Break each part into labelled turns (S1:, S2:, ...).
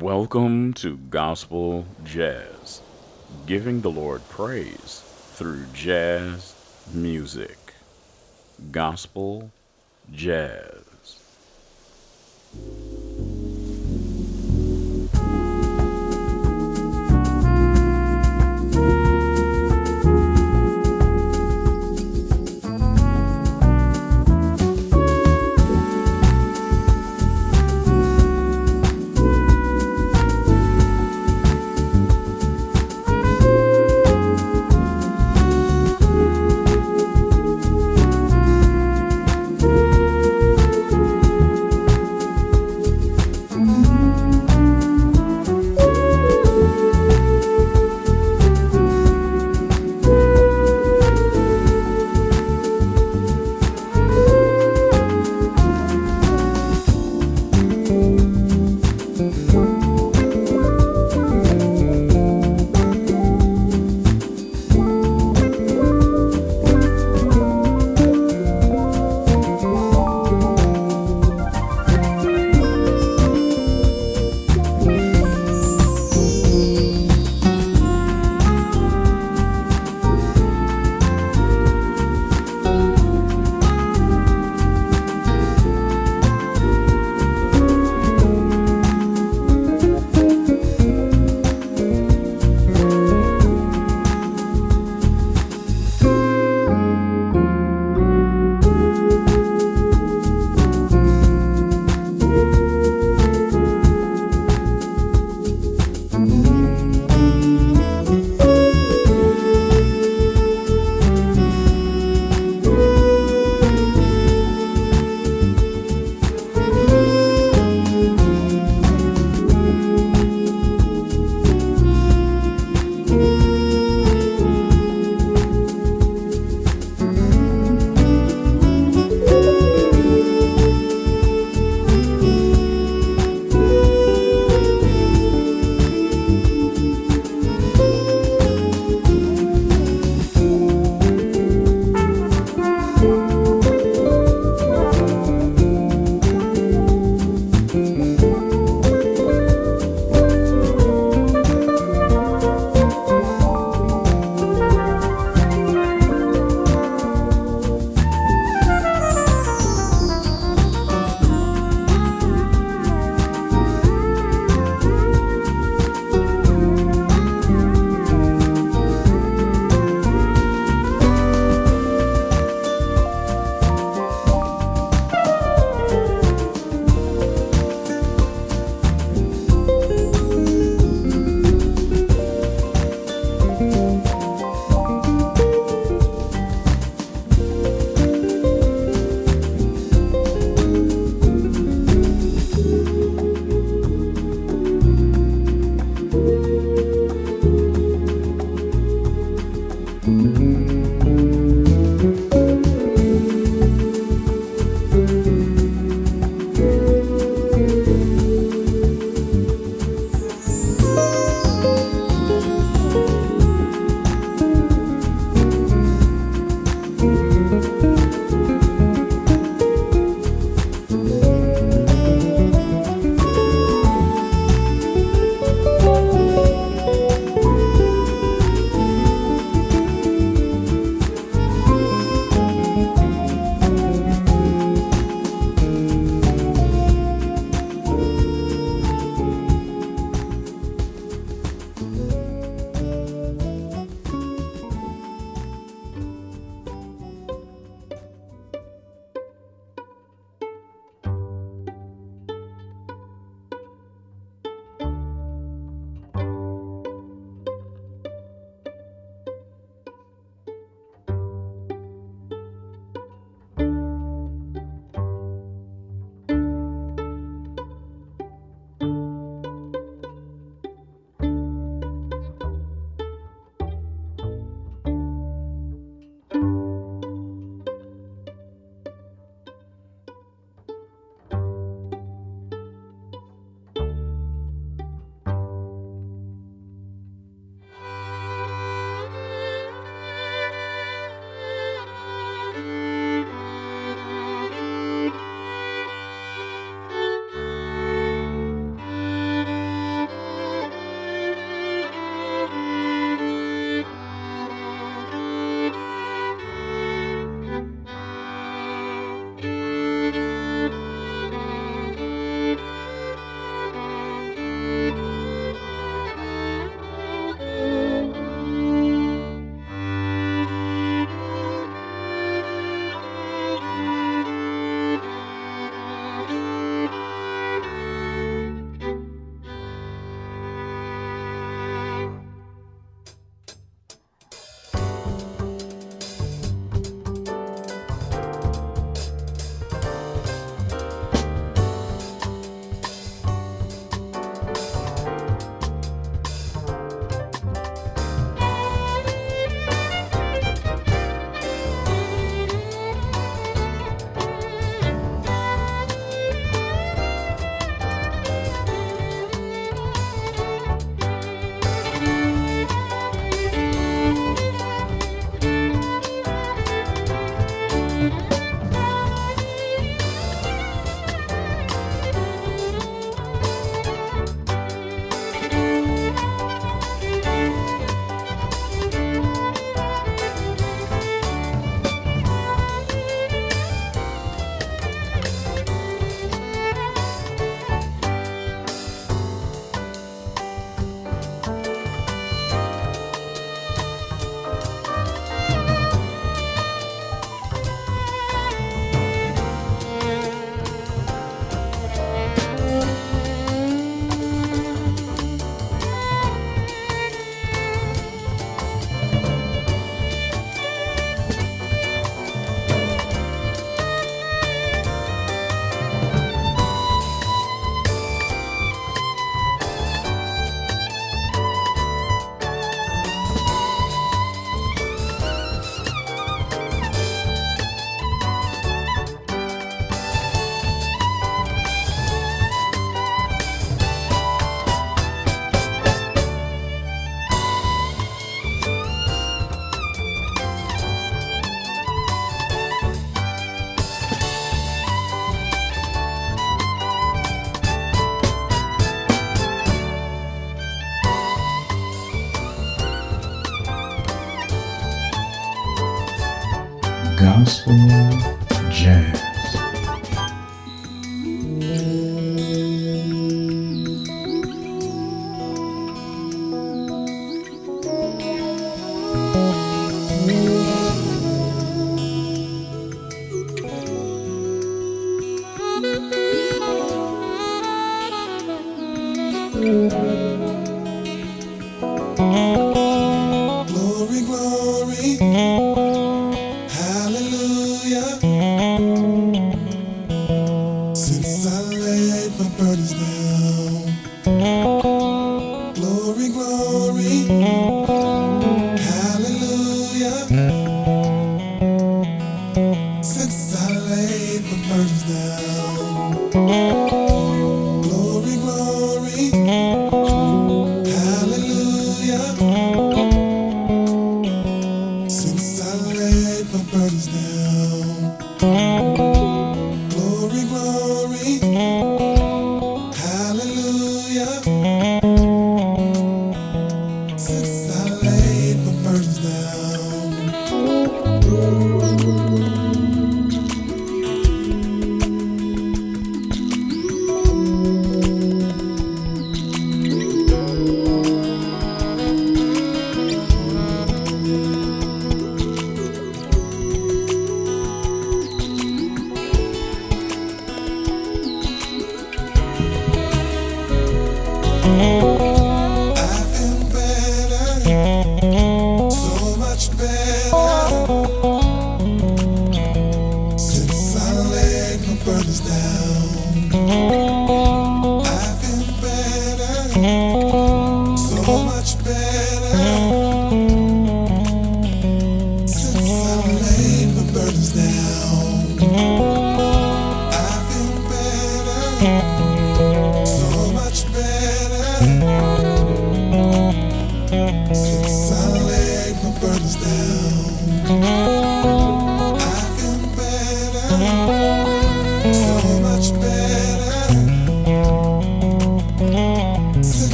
S1: Welcome to Gospel Jazz, giving the Lord praise through jazz music. Gospel Jazz.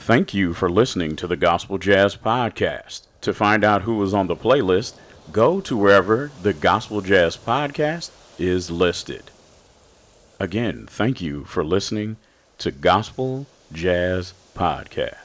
S1: Thank you for listening to the Gospel Jazz Podcast. To find out who is on the playlist, go to wherever the Gospel Jazz Podcast is listed. Again, thank you for listening to Gospel Jazz Podcast.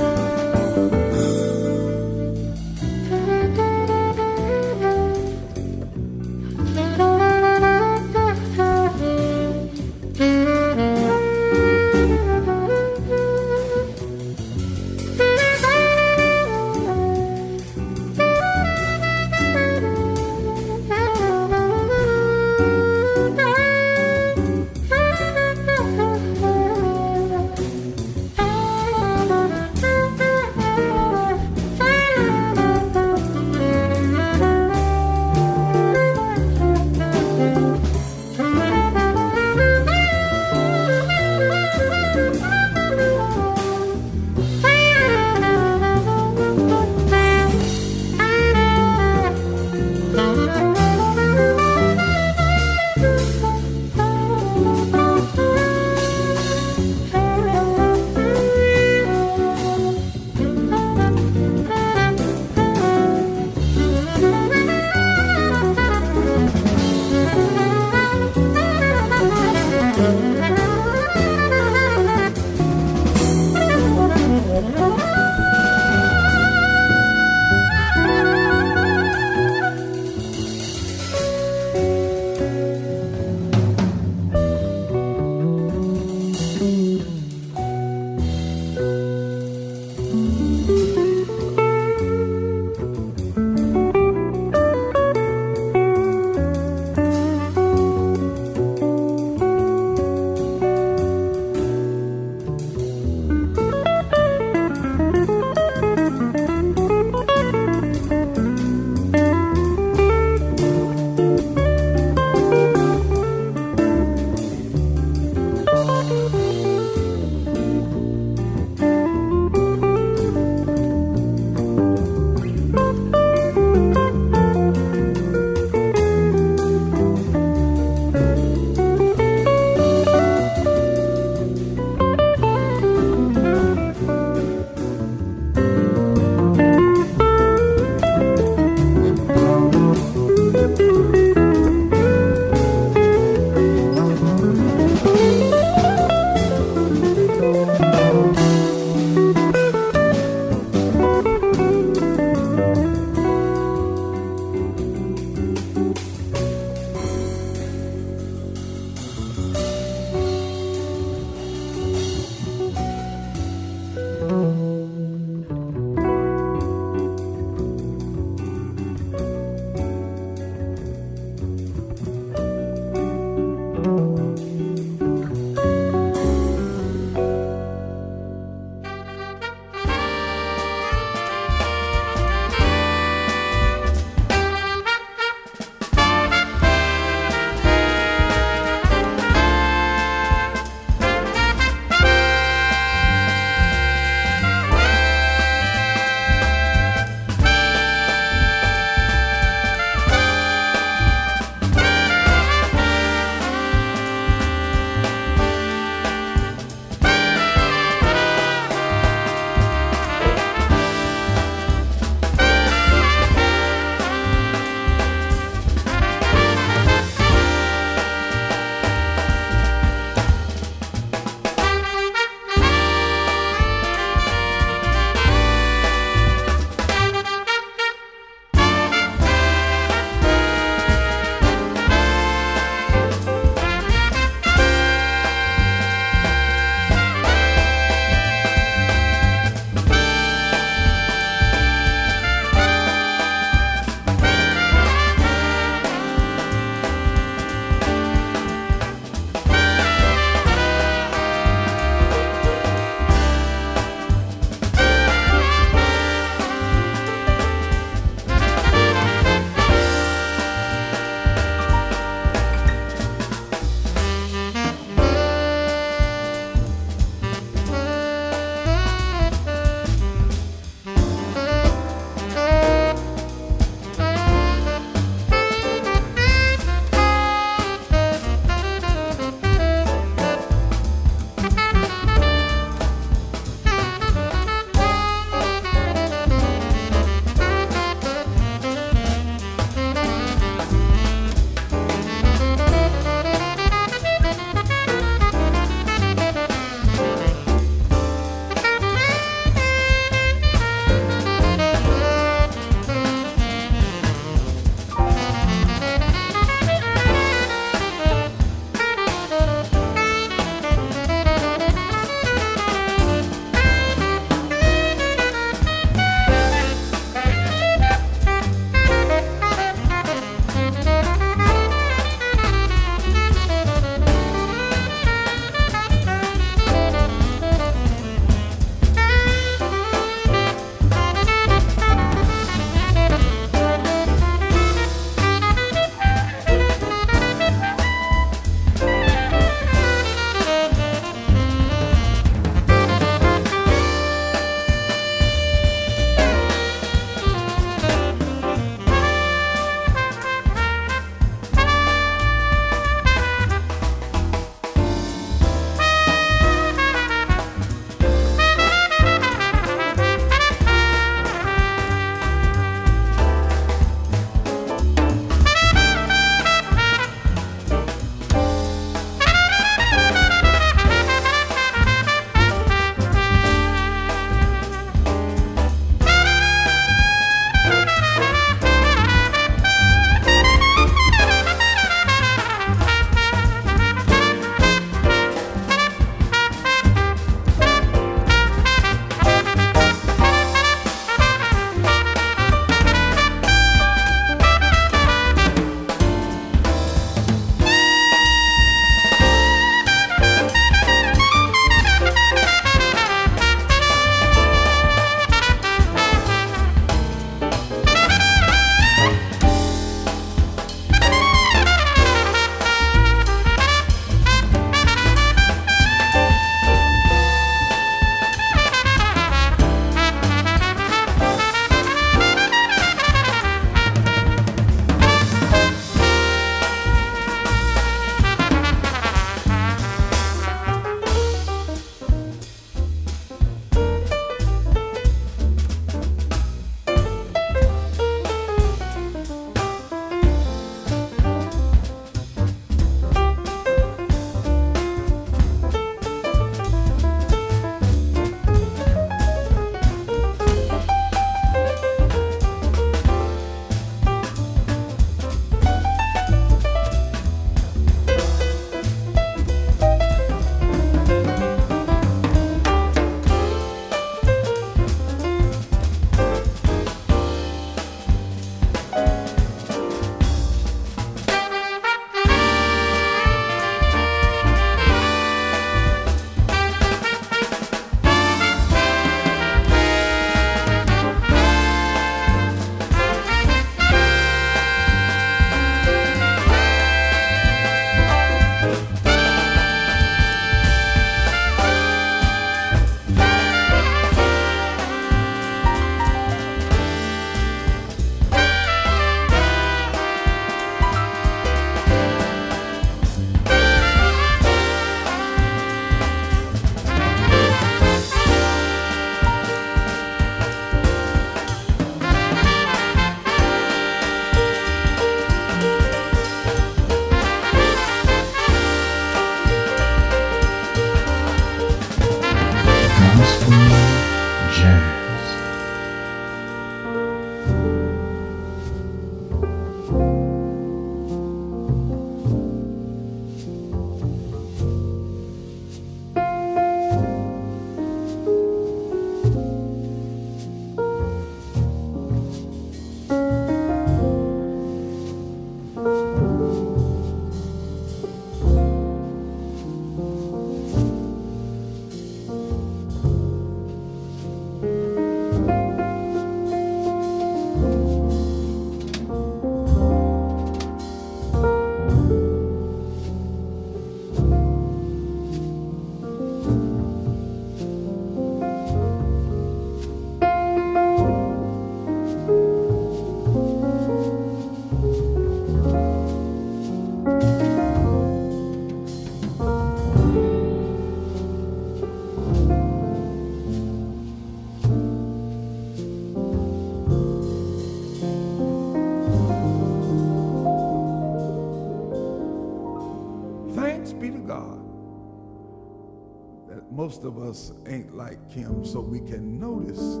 S2: most of us ain't like him, so we can notice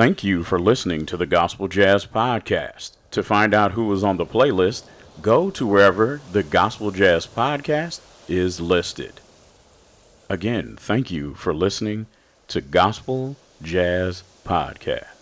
S1: Thank you for listening to the Gospel Jazz Podcast. To find out who is on the playlist, go to wherever the Gospel Jazz Podcast is listed. Again, thank you for listening to Gospel Jazz Podcast.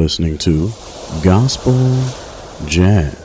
S1: Listening to Gospel Jazz.